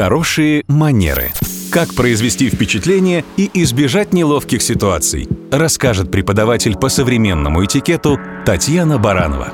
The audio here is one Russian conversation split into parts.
Хорошие манеры. Как произвести впечатление и избежать неловких ситуаций, расскажет преподаватель по современному этикету Татьяна Баранова.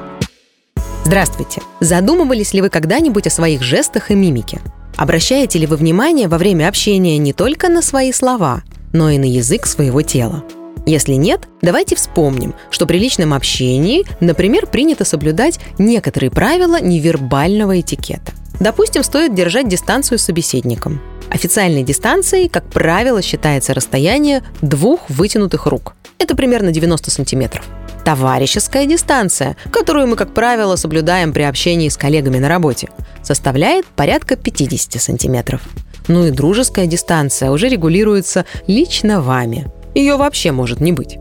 Здравствуйте! Задумывались ли вы когда-нибудь о своих жестах и мимике? Обращаете ли вы внимание во время общения не только на свои слова, но и на язык своего тела? Если нет, давайте вспомним, что при личном общении, например, принято соблюдать некоторые правила невербального этикета. Допустим, стоит держать дистанцию с собеседником. Официальной дистанцией, как правило, считается расстояние двух вытянутых рук. Это примерно 90 сантиметров. Товарищеская дистанция, которую мы, как правило, соблюдаем при общении с коллегами на работе, составляет порядка 50 сантиметров. Ну и дружеская дистанция уже регулируется лично вами. Ее вообще может не быть.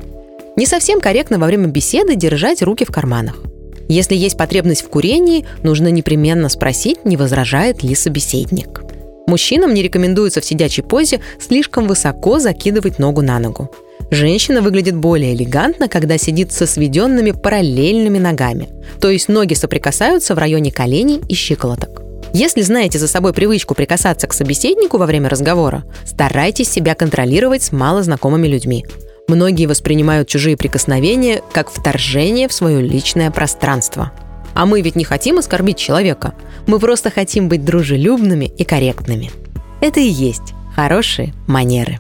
Не совсем корректно во время беседы держать руки в карманах. Если есть потребность в курении, нужно непременно спросить, не возражает ли собеседник. Мужчинам не рекомендуется в сидячей позе слишком высоко закидывать ногу на ногу. Женщина выглядит более элегантно, когда сидит со сведенными параллельными ногами, то есть ноги соприкасаются в районе коленей и щиколоток. Если знаете за собой привычку прикасаться к собеседнику во время разговора, старайтесь себя контролировать с малознакомыми людьми. Многие воспринимают чужие прикосновения как вторжение в свое личное пространство. А мы ведь не хотим оскорбить человека. Мы просто хотим быть дружелюбными и корректными. Это и есть хорошие манеры.